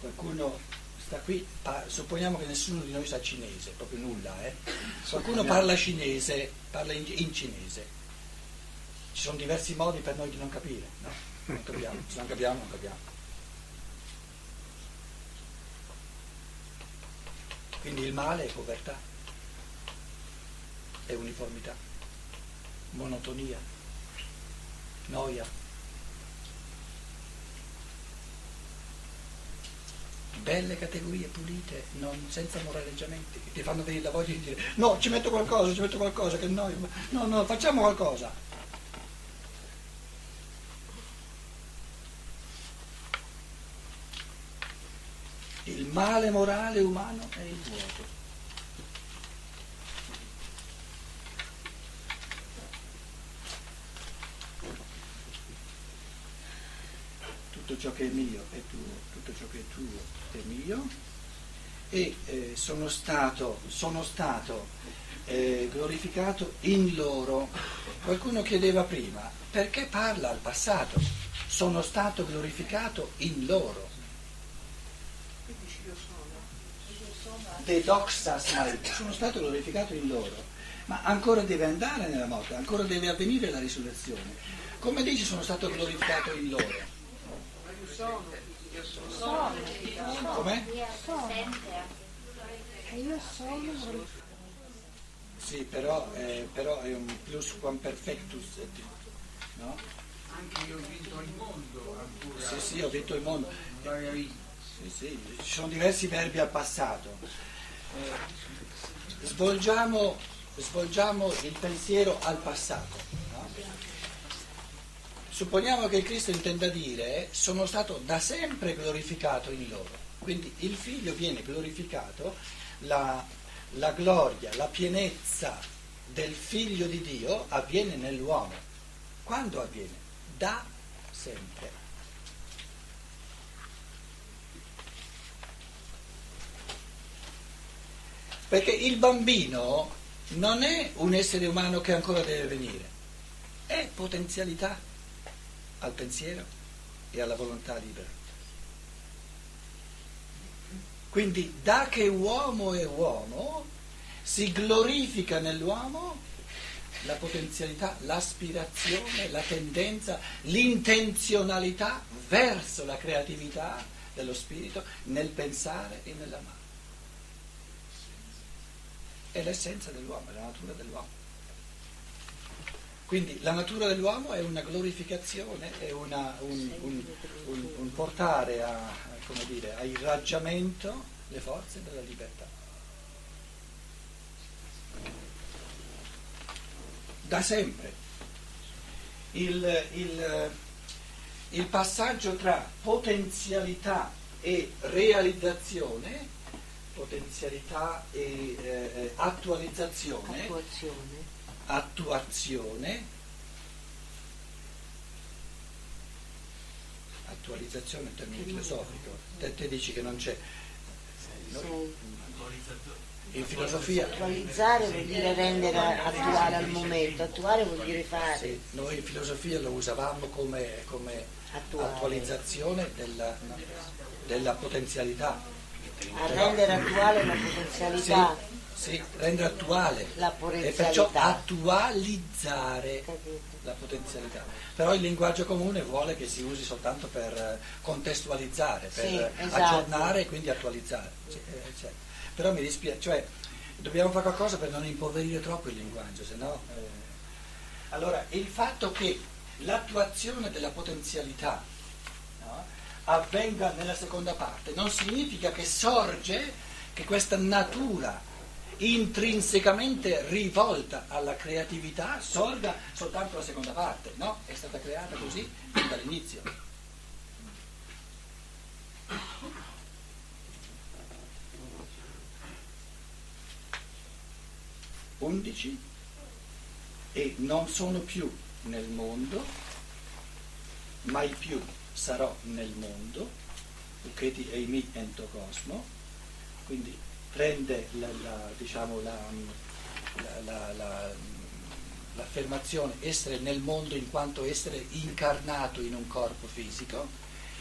qualcuno sta qui, pa- supponiamo che nessuno di noi sa cinese, proprio nulla, eh? qualcuno parla cinese, parla in, in cinese, ci sono diversi modi per noi di non capire, no? Non capiamo, se non capiamo non capiamo. Quindi il male è povertà, è uniformità, monotonia, noia. Belle categorie pulite, non, senza moraleggiamenti, che ti fanno venire la voglia di dire no, ci metto qualcosa, ci metto qualcosa, che noia, no, no, facciamo qualcosa. Il male morale umano è il vuoto. Tutto ciò che è mio è tuo, tutto ciò che è tuo è mio e eh, sono stato, sono stato eh, glorificato in loro. Qualcuno chiedeva prima, perché parla al passato? Sono stato glorificato in loro. De doxas sono stato glorificato in loro, ma ancora deve andare nella morte, ancora deve avvenire la risurrezione. Come dici sono stato glorificato in loro? Sono. Io sono. Com'è? Io sono. Sì, però, eh, però è un plus quam perfectus, no? Anche io ho vinto il mondo ancora. Sì, sì, ho vinto il mondo. Sì, sì, ci sono diversi verbi al passato. Eh, svolgiamo, svolgiamo il pensiero al passato. Supponiamo che Cristo intenda dire sono stato da sempre glorificato in loro, quindi il figlio viene glorificato, la, la gloria, la pienezza del figlio di Dio avviene nell'uomo. Quando avviene? Da sempre. Perché il bambino non è un essere umano che ancora deve venire, è potenzialità al pensiero e alla volontà libera. Quindi da che uomo è uomo si glorifica nell'uomo la potenzialità, l'aspirazione, la tendenza, l'intenzionalità verso la creatività dello spirito nel pensare e nell'amare. È l'essenza dell'uomo, è la natura dell'uomo. Quindi la natura dell'uomo è una glorificazione, è una, un, un, un, un, portare a, dire, a irraggiamento le forze della libertà. Da sempre il, il, il passaggio tra potenzialità e realizzazione, potenzialità e eh, attualizzazione, attuazione attuazione, attualizzazione è un termine filosofico, te, te, dici che non c'è. Noi, in filosofia. Attualizzare vuol dire rendere attuale al momento, attuare vuol dire fare. Sì, noi in filosofia lo usavamo come, come attualizzazione della, della, potenzialità. A rendere attuale la potenzialità. Sì sì, rendere attuale la e perciò attualizzare Capito. la potenzialità. Però il linguaggio comune vuole che si usi soltanto per eh, contestualizzare, per sì, esatto. aggiornare e quindi attualizzare. Eh, certo. Però mi dispiace, cioè dobbiamo fare qualcosa per non impoverire troppo il linguaggio, se no... Eh... Allora, il fatto che l'attuazione della potenzialità no, avvenga nella seconda parte non significa che sorge che questa natura intrinsecamente rivolta alla creatività sorga soltanto la seconda parte, no? È stata creata così dall'inizio. Undici e non sono più nel mondo, mai più sarò nel mondo, Uketi Eimi Entocosmo, quindi prende la, la, diciamo, la, l'affermazione essere nel mondo in quanto essere incarnato in un corpo fisico,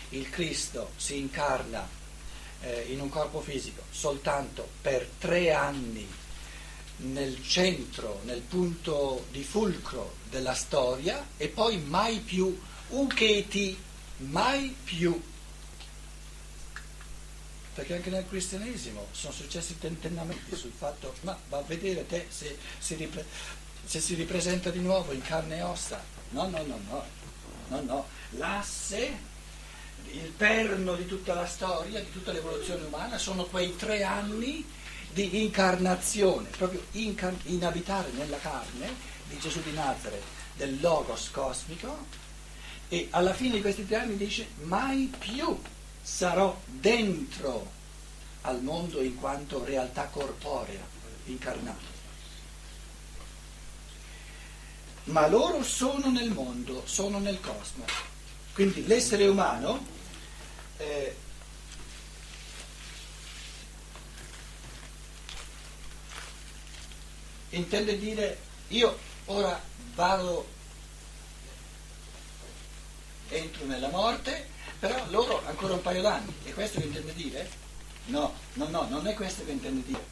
il Cristo si incarna eh, in un corpo fisico soltanto per tre anni nel centro, nel punto di fulcro della storia e poi mai più, uketi, mai più. Perché anche nel cristianesimo sono successi tentennamenti sul fatto, ma va a vedere te se si, ripre- se si ripresenta di nuovo in carne e ossa. No, no, no, no, no, no. L'asse il perno di tutta la storia, di tutta l'evoluzione umana, sono quei tre anni di incarnazione, proprio incar- in nella carne di Gesù di Nazareth, del logos cosmico, e alla fine di questi tre anni dice mai più sarò dentro al mondo in quanto realtà corporea, incarnata. Ma loro sono nel mondo, sono nel cosmo. Quindi l'essere umano eh, intende dire io ora vado, entro nella morte, però loro ancora un paio d'anni. E questo che intende dire? No, no, no, non è questo che intende dire.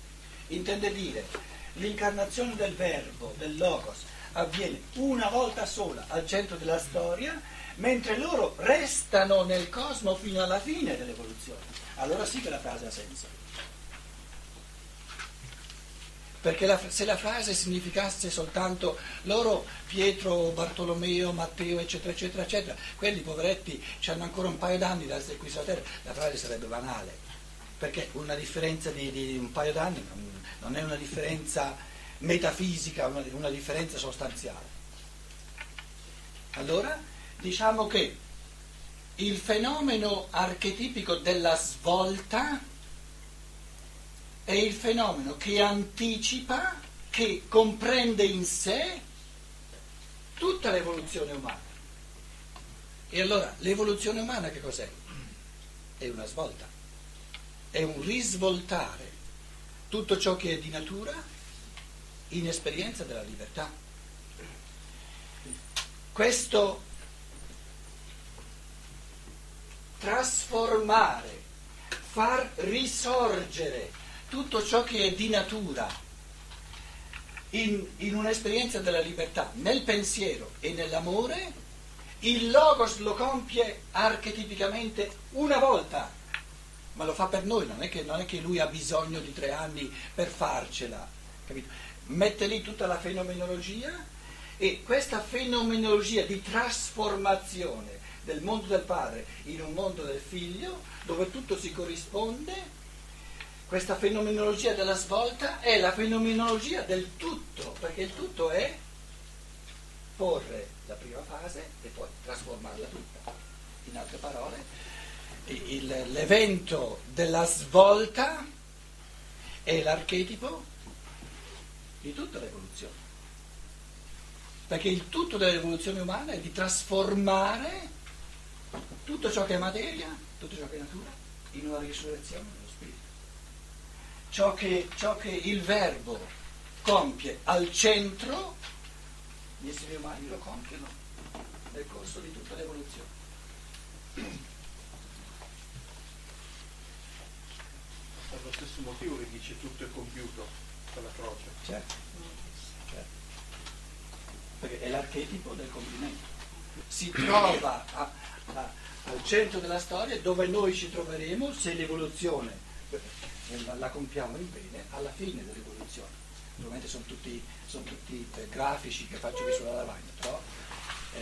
Intende dire l'incarnazione del verbo, del logos, avviene una volta sola al centro della storia, mentre loro restano nel cosmo fino alla fine dell'evoluzione. Allora sì che la frase ha senso. Perché la, se la frase significasse soltanto loro, Pietro, Bartolomeo, Matteo, eccetera, eccetera, eccetera, quelli poveretti hanno ancora un paio d'anni da essere qui sulla terra, la frase sarebbe banale. Perché una differenza di, di un paio d'anni non è una differenza metafisica, una, una differenza sostanziale. Allora, diciamo che il fenomeno archetipico della svolta è il fenomeno che anticipa, che comprende in sé tutta l'evoluzione umana. E allora l'evoluzione umana che cos'è? È una svolta, è un risvoltare tutto ciò che è di natura in esperienza della libertà. Questo trasformare, far risorgere tutto ciò che è di natura in, in un'esperienza della libertà, nel pensiero e nell'amore, il Logos lo compie archetipicamente una volta, ma lo fa per noi, non è che, non è che lui ha bisogno di tre anni per farcela, capito? Mette lì tutta la fenomenologia e questa fenomenologia di trasformazione del mondo del padre in un mondo del figlio, dove tutto si corrisponde, questa fenomenologia della svolta è la fenomenologia del tutto, perché il tutto è porre la prima fase e poi trasformarla tutta. In altre parole, il, l'evento della svolta è l'archetipo di tutta l'evoluzione. Perché il tutto dell'evoluzione umana è di trasformare tutto ciò che è materia, tutto ciò che è natura, in una risurrezione ciò che, ciò che il verbo compie al centro, gli esseri umani lo compiono nel corso di tutta l'evoluzione. Per lo stesso motivo che dice tutto è compiuto per la croce. Certo, certo. Perché è l'archetipo del compimento. Si trova a, a, al centro della storia dove noi ci troveremo se l'evoluzione la, la compiamo in bene alla fine dell'evoluzione. Naturalmente sono tutti, sono tutti eh, grafici che faccio qui sulla lavagna, però eh,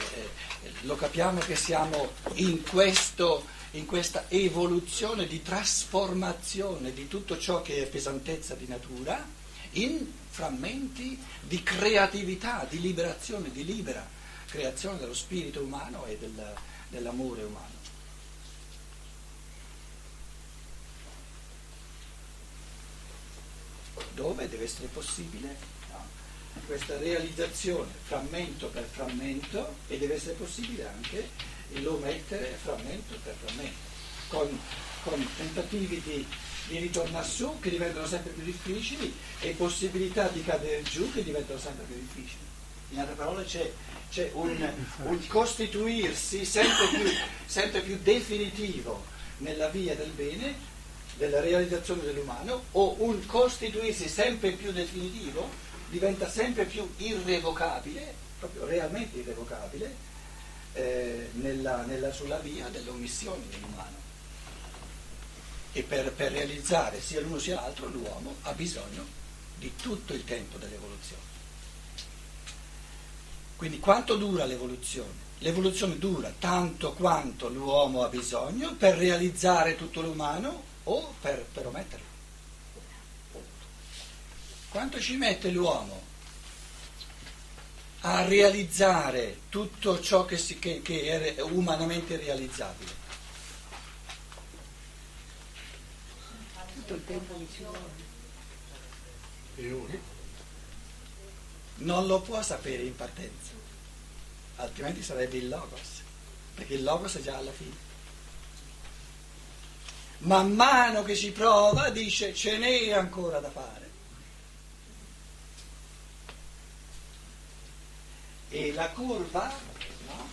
eh, lo capiamo che siamo in, questo, in questa evoluzione di trasformazione di tutto ciò che è pesantezza di natura in frammenti di creatività, di liberazione, di libera creazione dello spirito umano e del, dell'amore umano. Dove deve essere possibile no? questa realizzazione frammento per frammento e deve essere possibile anche lo mettere frammento per frammento, con, con tentativi di, di ritornare su che diventano sempre più difficili e possibilità di cadere giù che diventano sempre più difficili. In altre parole c'è, c'è un, un, costituirsi sempre più, sempre più definitivo nella via del bene della realizzazione dell'umano o un costituirsi sempre più definitivo, diventa sempre più irrevocabile, proprio realmente irrevocabile, eh, nella, nella, sulla via dell'omissione dell'umano. E per, per realizzare sia l'uno sia l'altro l'uomo ha bisogno di tutto il tempo dell'evoluzione. Quindi quanto dura l'evoluzione? L'evoluzione dura tanto quanto l'uomo ha bisogno per realizzare tutto l'umano o per, per ometterlo. Quanto ci mette l'uomo a realizzare tutto ciò che, si, che, che è umanamente realizzabile? Tutto il tempo che ci vuole. Non lo può sapere in partenza, altrimenti sarebbe il Logos, perché il Logos è già alla fine man mano che si prova dice ce n'è ancora da fare. E la curva, no?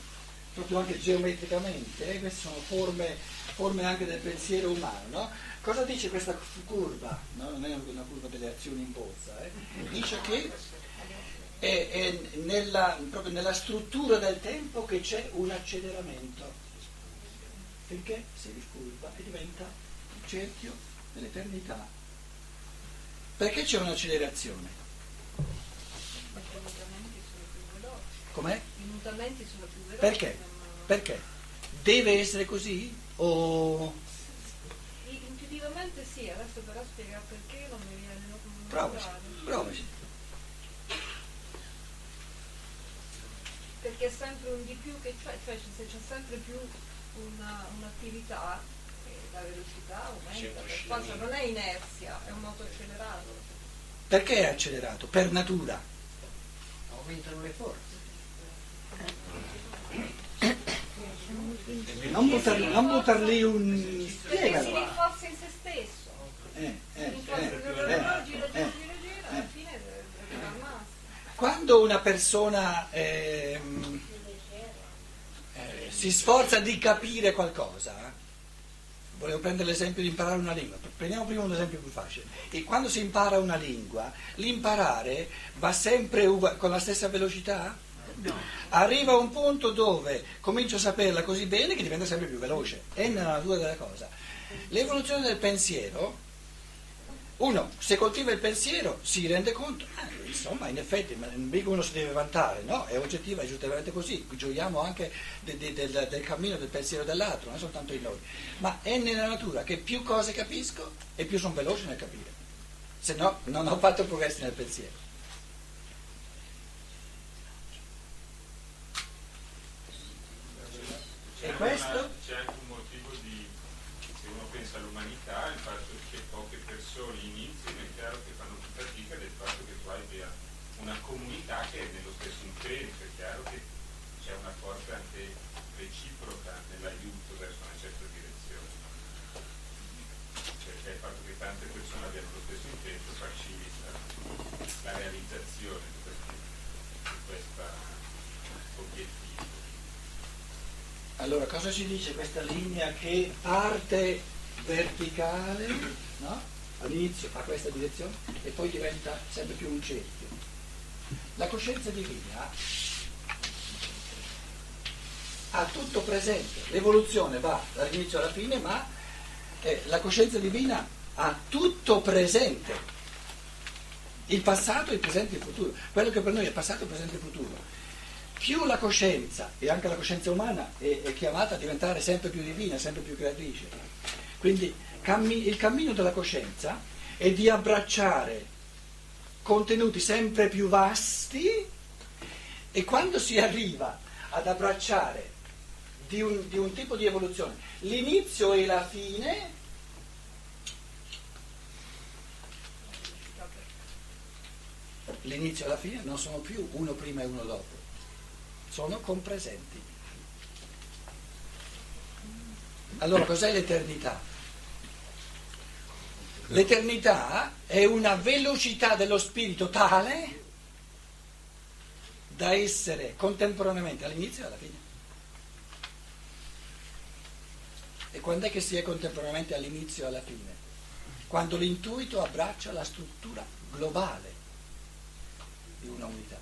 proprio anche geometricamente, eh, queste sono forme, forme, anche del pensiero umano, no? cosa dice questa curva? No? Non è una curva delle azioni in borsa, eh? dice che è, è nella, proprio nella struttura del tempo che c'è un acceleramento finché si ricurva e diventa il cerchio dell'eternità. Perché c'è un'accelerazione? Perché i mutamenti sono più veloci. Com'è? I mutamenti sono più veloci. Perché? Perché? Deve essere così? O... Intuitivamente sì, adesso però spiegare perché non mi viene non Provaci, provaci. Perché è sempre un di più che c'è, cioè se c'è sempre più una, un'attività e la velocità aumenta, per forza non è inerzia, è un moto accelerato. Perché è accelerato? Per natura. Aumentano le forze. Non buttar, non buttar lì un... Perché si Spiegalo. rinforza in se stesso. Eh, Si eh, rinforza eh, gira, eh, gira, gira, eh. gira, gira, gira, alla fine arriva al massimo. Quando una persona eh, si sforza di capire qualcosa, eh, volevo prendere l'esempio di imparare una lingua, prendiamo prima un esempio più facile, e quando si impara una lingua, l'imparare va sempre ugu- con la stessa velocità? Arriva a un punto dove comincio a saperla così bene che diventa sempre più veloce, è nella natura della cosa. L'evoluzione del pensiero, uno se coltiva il pensiero si rende conto, eh, insomma in effetti mica uno si deve vantare, no? È oggettiva, è giustamente così, gioiamo anche de- de- del, del cammino del pensiero dell'altro, non soltanto in noi, ma è nella natura che più cose capisco e più sono veloce nel capire, se no non ho fatto progressi nel pensiero. E questo? C'è anche un motivo di, se uno pensa all'umanità, il fatto che poche persone iniziano, è chiaro che fanno più fatica del fatto che tu abbia una comunità che è nello stesso impegno, è chiaro che c'è una forza anche reciproca nell'aiuto verso una certa direzione. Perché il fatto che tante persone abbiano lo stesso impegno facilita la realizzazione di questo obiettivo. Allora, cosa ci dice questa linea che parte verticale, no? all'inizio fa questa direzione e poi diventa sempre più un cerchio? La coscienza divina ha tutto presente, l'evoluzione va dall'inizio alla fine, ma eh, la coscienza divina ha tutto presente, il passato, il presente e il futuro, quello che per noi è passato, presente e futuro. Più la coscienza, e anche la coscienza umana, è, è chiamata a diventare sempre più divina, sempre più creatrice. Quindi cammi- il cammino della coscienza è di abbracciare contenuti sempre più vasti e quando si arriva ad abbracciare di un, di un tipo di evoluzione l'inizio e la fine, l'inizio e la fine non sono più uno prima e uno dopo sono compresenti. Allora cos'è l'eternità? L'eternità è una velocità dello spirito tale da essere contemporaneamente all'inizio e alla fine. E quando è che si è contemporaneamente all'inizio e alla fine? quando l'intuito abbraccia la struttura globale di una unità.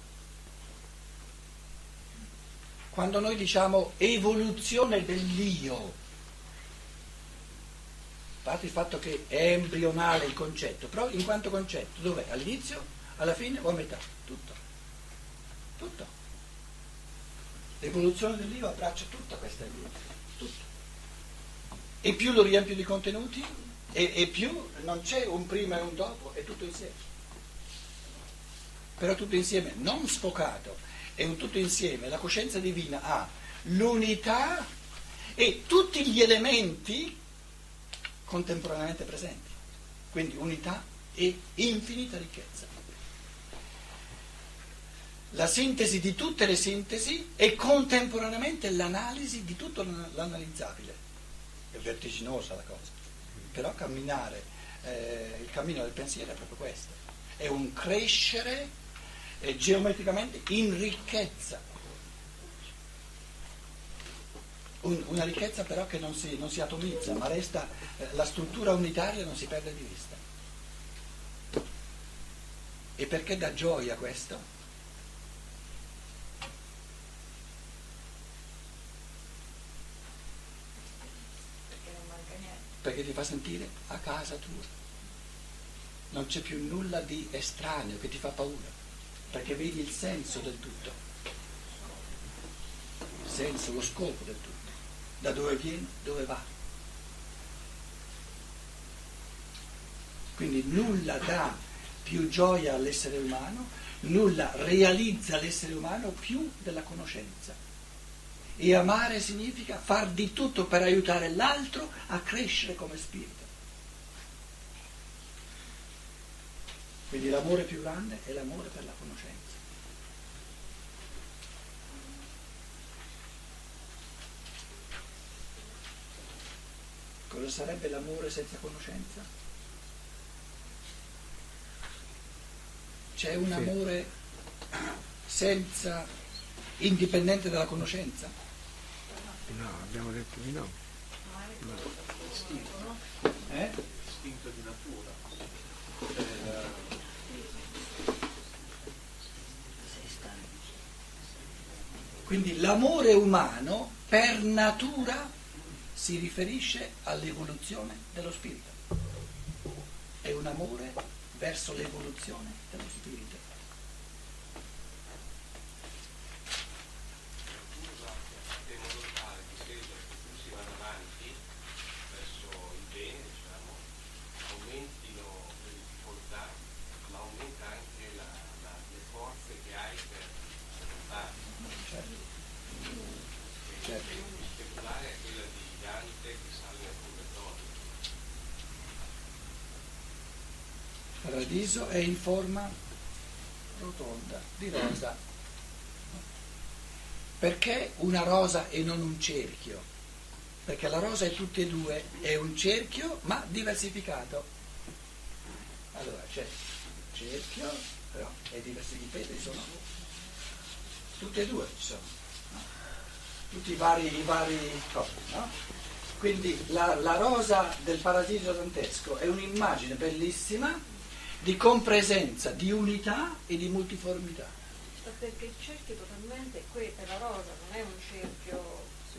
Quando noi diciamo evoluzione dell'io, a parte il fatto che è embrionale il concetto, però in quanto concetto dov'è? All'inizio, alla fine o a metà? Tutto. Tutto. L'evoluzione dell'io abbraccia tutta questa evoluzione, tutto. E più lo riempio di contenuti, e, e più non c'è un prima e un dopo, è tutto insieme. Però tutto insieme, non sfocato, è un tutto insieme. La coscienza divina ha l'unità e tutti gli elementi contemporaneamente presenti. Quindi unità e infinita ricchezza. La sintesi di tutte le sintesi e contemporaneamente l'analisi di tutto l'analizzabile. È vertiginosa la cosa però camminare, eh, il cammino del pensiero è proprio questo, è un crescere eh, geometricamente in ricchezza, un, una ricchezza però che non si, non si atomizza, ma resta, eh, la struttura unitaria non si perde di vista. E perché dà gioia questo? perché ti fa sentire a casa tua. Non c'è più nulla di estraneo che ti fa paura, perché vedi il senso del tutto, il senso, lo scopo del tutto, da dove viene, dove va. Quindi nulla dà più gioia all'essere umano, nulla realizza l'essere umano più della conoscenza. E amare significa far di tutto per aiutare l'altro a crescere come spirito. Quindi l'amore più grande è l'amore per la conoscenza. Cosa sarebbe l'amore senza conoscenza? C'è un amore senza indipendente dalla conoscenza? No, abbiamo detto di no. no. Eh? Istinto di natura. Quindi l'amore umano per natura si riferisce all'evoluzione dello spirito. È un amore verso l'evoluzione dello spirito. Paradiso è in forma rotonda di rosa. Perché una rosa e non un cerchio? Perché la rosa è tutte e due, è un cerchio ma diversificato. Allora c'è il cerchio, però è diversificato, sono tutte e due ci sono. No? Tutti i vari, i vari copi, no? Quindi la, la rosa del paradiso dantesco è un'immagine bellissima di compresenza, di unità e di multiformità. Perché il cerchio totalmente qui è la rosa, non è un cerchio. Sì.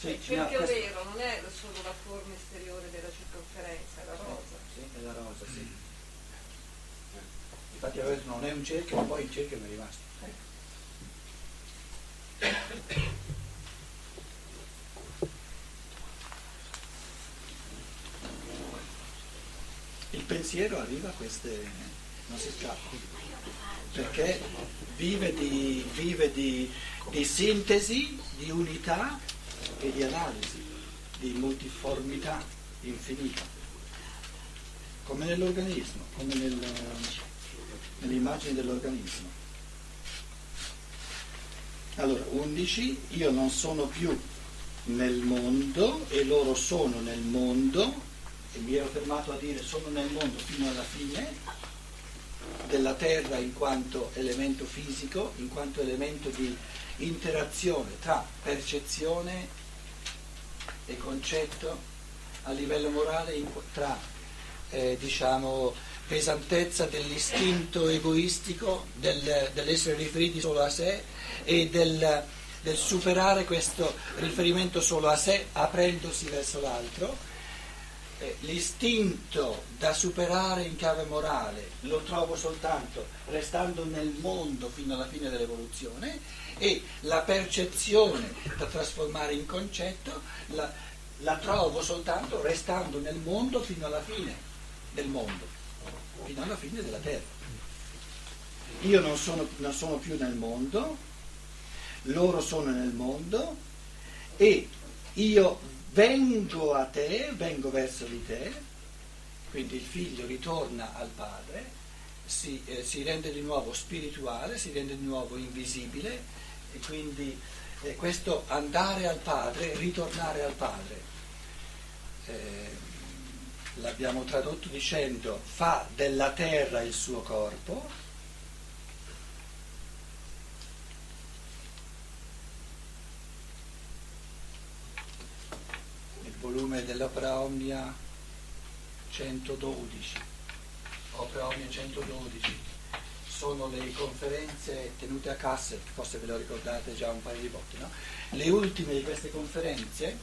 Sì, il cerchio no, vero non è solo la forma esteriore della circonferenza, è la rosa. Sì, è la rosa, sì. Infatti non è un cerchio, ma poi il cerchio mi è rimasto. Il pensiero arriva a queste, non si scappa, perché vive di, vive di, di sintesi, di unità e di analisi, di multiformità infinita, come nell'organismo, come nel, nell'immagine dell'organismo. Allora, 11, io non sono più nel mondo e loro sono nel mondo e mi ero fermato a dire sono nel mondo fino alla fine della terra in quanto elemento fisico, in quanto elemento di interazione tra percezione e concetto a livello morale, tra eh, diciamo, pesantezza dell'istinto egoistico, del, dell'essere riferiti solo a sé e del, del superare questo riferimento solo a sé aprendosi verso l'altro eh, l'istinto da superare in chiave morale lo trovo soltanto restando nel mondo fino alla fine dell'evoluzione e la percezione da trasformare in concetto la, la trovo soltanto restando nel mondo fino alla fine del mondo, fino alla fine della terra. Io non sono, non sono più nel mondo, loro sono nel mondo e io vengo a te, vengo verso di te, quindi il figlio ritorna al padre, si, eh, si rende di nuovo spirituale, si rende di nuovo invisibile. E quindi eh, questo andare al padre, ritornare al padre, eh, l'abbiamo tradotto dicendo fa della terra il suo corpo, volume dell'Opera Omnia 112. Opera Omnia 112 sono le conferenze tenute a Kassel, forse ve lo ricordate già un paio di volte, no? Le ultime di queste conferenze.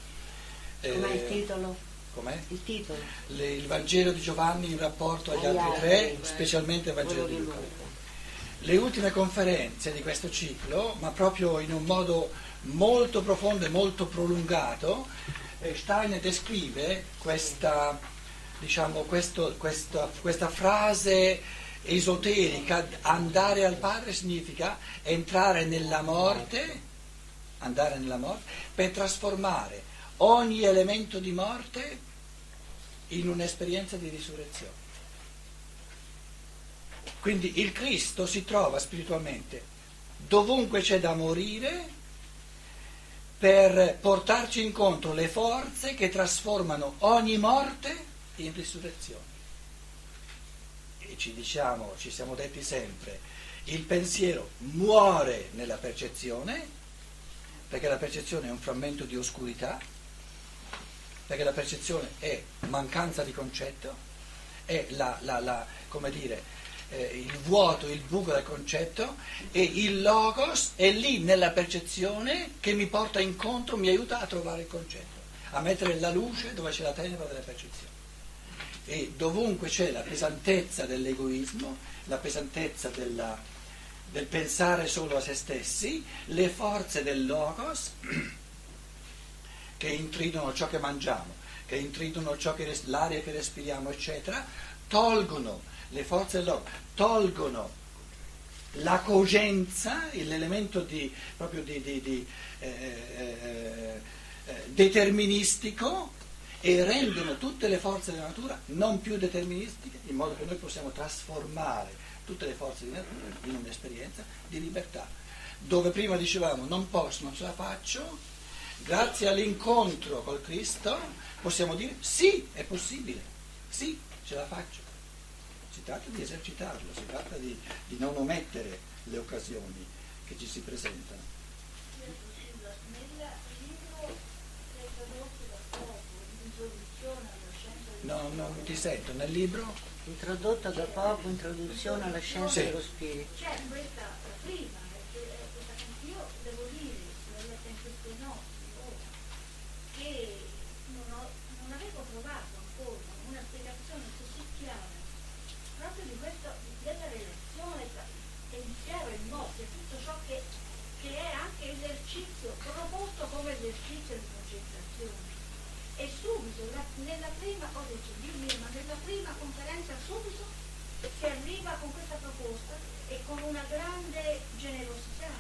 Com'è eh, il titolo? Com'è? Il titolo. Le, il Vangelo di Giovanni in rapporto agli, agli altri tre, specialmente il Vangelo di Luca. Le ultime conferenze di questo ciclo, ma proprio in un modo molto profondo e molto prolungato, Steiner descrive questa, diciamo, questo, questa, questa frase esoterica, andare al Padre significa entrare nella morte, andare nella morte, per trasformare ogni elemento di morte in un'esperienza di risurrezione. Quindi il Cristo si trova spiritualmente dovunque c'è da morire per portarci incontro le forze che trasformano ogni morte in risurrezione. E ci diciamo, ci siamo detti sempre, il pensiero muore nella percezione, perché la percezione è un frammento di oscurità, perché la percezione è mancanza di concetto, è la, la, la come dire, eh, il vuoto, il buco del concetto e il logos è lì nella percezione che mi porta incontro, mi aiuta a trovare il concetto, a mettere la luce dove c'è la tenebra della percezione. E dovunque c'è la pesantezza dell'egoismo, la pesantezza della, del pensare solo a se stessi, le forze del logos che intridono ciò che mangiamo, che intridono che, l'aria che respiriamo, eccetera, tolgono le forze dell'opera tolgono la cogenza, l'elemento di, proprio di, di, di eh, eh, eh, deterministico e rendono tutte le forze della natura non più deterministiche, in modo che noi possiamo trasformare tutte le forze della natura in un'esperienza di libertà. Dove prima dicevamo non posso, non ce la faccio, grazie all'incontro col Cristo possiamo dire sì, è possibile, sì, ce la faccio si tratta di esercitarlo, si tratta di, di non omettere le occasioni che ci si presentano. No, non ti sento, nel libro? Introdotta da poco, introduzione alla scienza sì. dello spirito. C'è questa prima, questa io devo dire, in queste notti, che non, ho, non avevo trovato ancora una spiegazione così chiara proprio di questo, della relazione tra pensiero e morte, tutto ciò che, che è anche esercizio, proposto come esercizio di concentrazione. E subito, la, nella prima, ho detto, Dio mio, ma nella prima conferenza subito si arriva con questa proposta e con una grande generosità,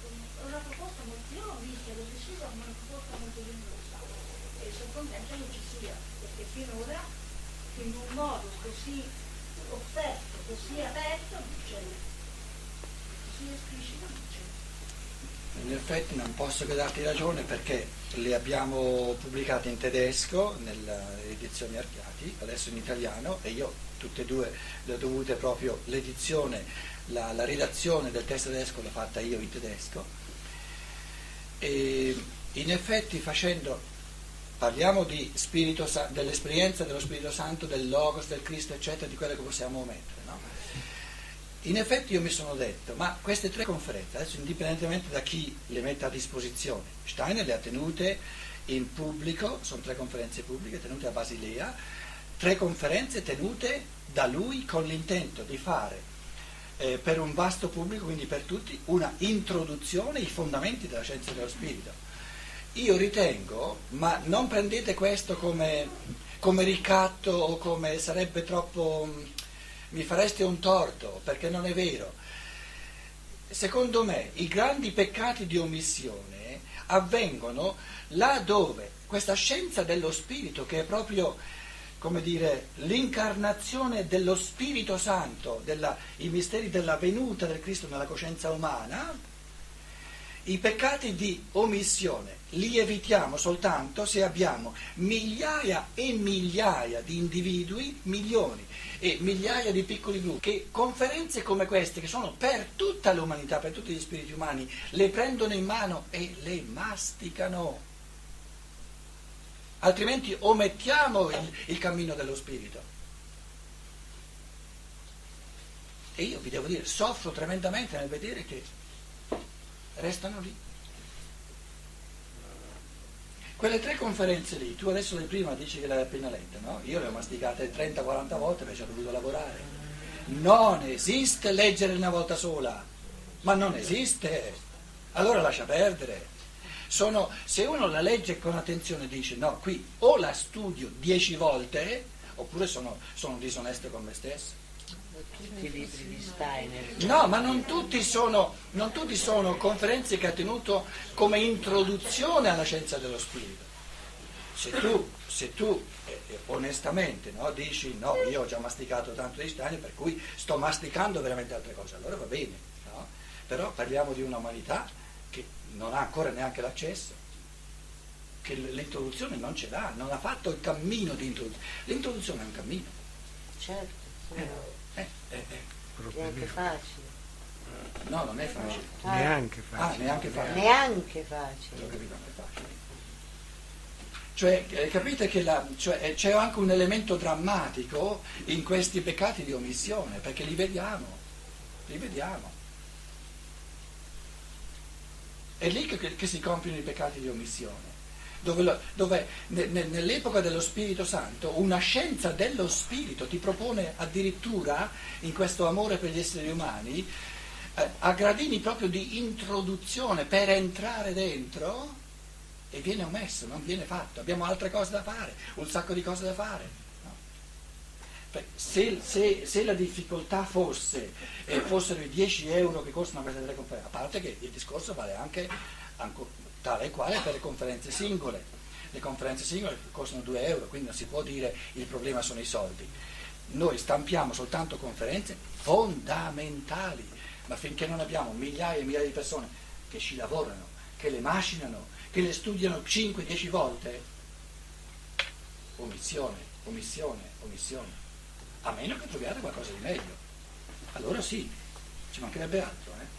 con una proposta molto, io l'ho vista, l'ho vissuta come una proposta molto generosa e sono contenta che ci sia, perché finora in un modo così offerto così aperto non c'è, così esplicito non c'è. In effetti non posso che darti ragione perché le abbiamo pubblicate in tedesco nell'edizione Archiati, adesso in italiano e io tutte e due le ho dovute proprio l'edizione, la, la redazione del testo tedesco l'ho fatta io in tedesco e in effetti facendo parliamo Spirito dell'esperienza dello Spirito Santo, del Logos, del Cristo, eccetera, di quello che possiamo mettere. No? In effetti io mi sono detto, ma queste tre conferenze, adesso indipendentemente da chi le mette a disposizione, Steiner le ha tenute in pubblico, sono tre conferenze pubbliche tenute a Basilea, tre conferenze tenute da lui con l'intento di fare eh, per un vasto pubblico, quindi per tutti, una introduzione ai fondamenti della scienza dello spirito. Io ritengo, ma non prendete questo come, come ricatto o come sarebbe troppo, mi fareste un torto, perché non è vero. Secondo me i grandi peccati di omissione avvengono là dove questa scienza dello spirito, che è proprio come dire, l'incarnazione dello Spirito Santo, della, i misteri della venuta del Cristo nella coscienza umana, i peccati di omissione li evitiamo soltanto se abbiamo migliaia e migliaia di individui, milioni e migliaia di piccoli gruppi, che conferenze come queste, che sono per tutta l'umanità, per tutti gli spiriti umani, le prendono in mano e le masticano altrimenti omettiamo il, il cammino dello spirito. E io vi devo dire, soffro tremendamente nel vedere che restano lì. Quelle tre conferenze lì, tu adesso le prima dici che le hai appena lette, no? Io le ho masticate 30-40 volte perché ho dovuto lavorare. Non esiste leggere una volta sola, ma non esiste. Allora lascia perdere. Sono, se uno la legge con attenzione dice no, qui o la studio dieci volte oppure sono, sono disonesto con me stesso. Tutti i libri di Steiner. No, ma non tutti, sono, non tutti sono conferenze che ha tenuto come introduzione alla scienza dello spirito. Se tu, se tu eh, eh, onestamente no, dici no, io ho già masticato tanto di Steiner, per cui sto masticando veramente altre cose, allora va bene. No? Però parliamo di una umanità che non ha ancora neanche l'accesso, che l'introduzione non ce l'ha, non ha fatto il cammino di introduzione. L'introduzione è un cammino. Certo, sì. Eh, eh, eh. è anche facile. No, non è facile. Ah, Neanche Ah, facile. neanche facile. Neanche facile. capito, non è facile. Cioè, eh, capite che la- cioè, eh, c'è anche un elemento drammatico in questi peccati di omissione, perché li vediamo, li vediamo. È lì che, che si compiono i peccati di omissione, dove, dove ne- ne- nell'epoca dello Spirito Santo una scienza dello Spirito ti propone addirittura, in questo amore per gli esseri umani, eh, a gradini proprio di introduzione per entrare dentro e viene omesso, non viene fatto. Abbiamo altre cose da fare, un sacco di cose da fare. Se, se- se la difficoltà fosse, eh, fossero i 10 euro che costano queste tre conferenze, a parte che il discorso vale anche, anco- tale e quale per le conferenze singole. Le conferenze singole costano 2 euro, quindi non si può dire il problema sono i soldi. Noi stampiamo soltanto conferenze fondamentali, ma finché non abbiamo migliaia e migliaia di persone che ci lavorano, che le macinano, che le studiano 5-10 volte, omissione, omissione, omissione. A meno che troviate qualcosa di meglio. Allora sì, ci mancherebbe altro. Eh?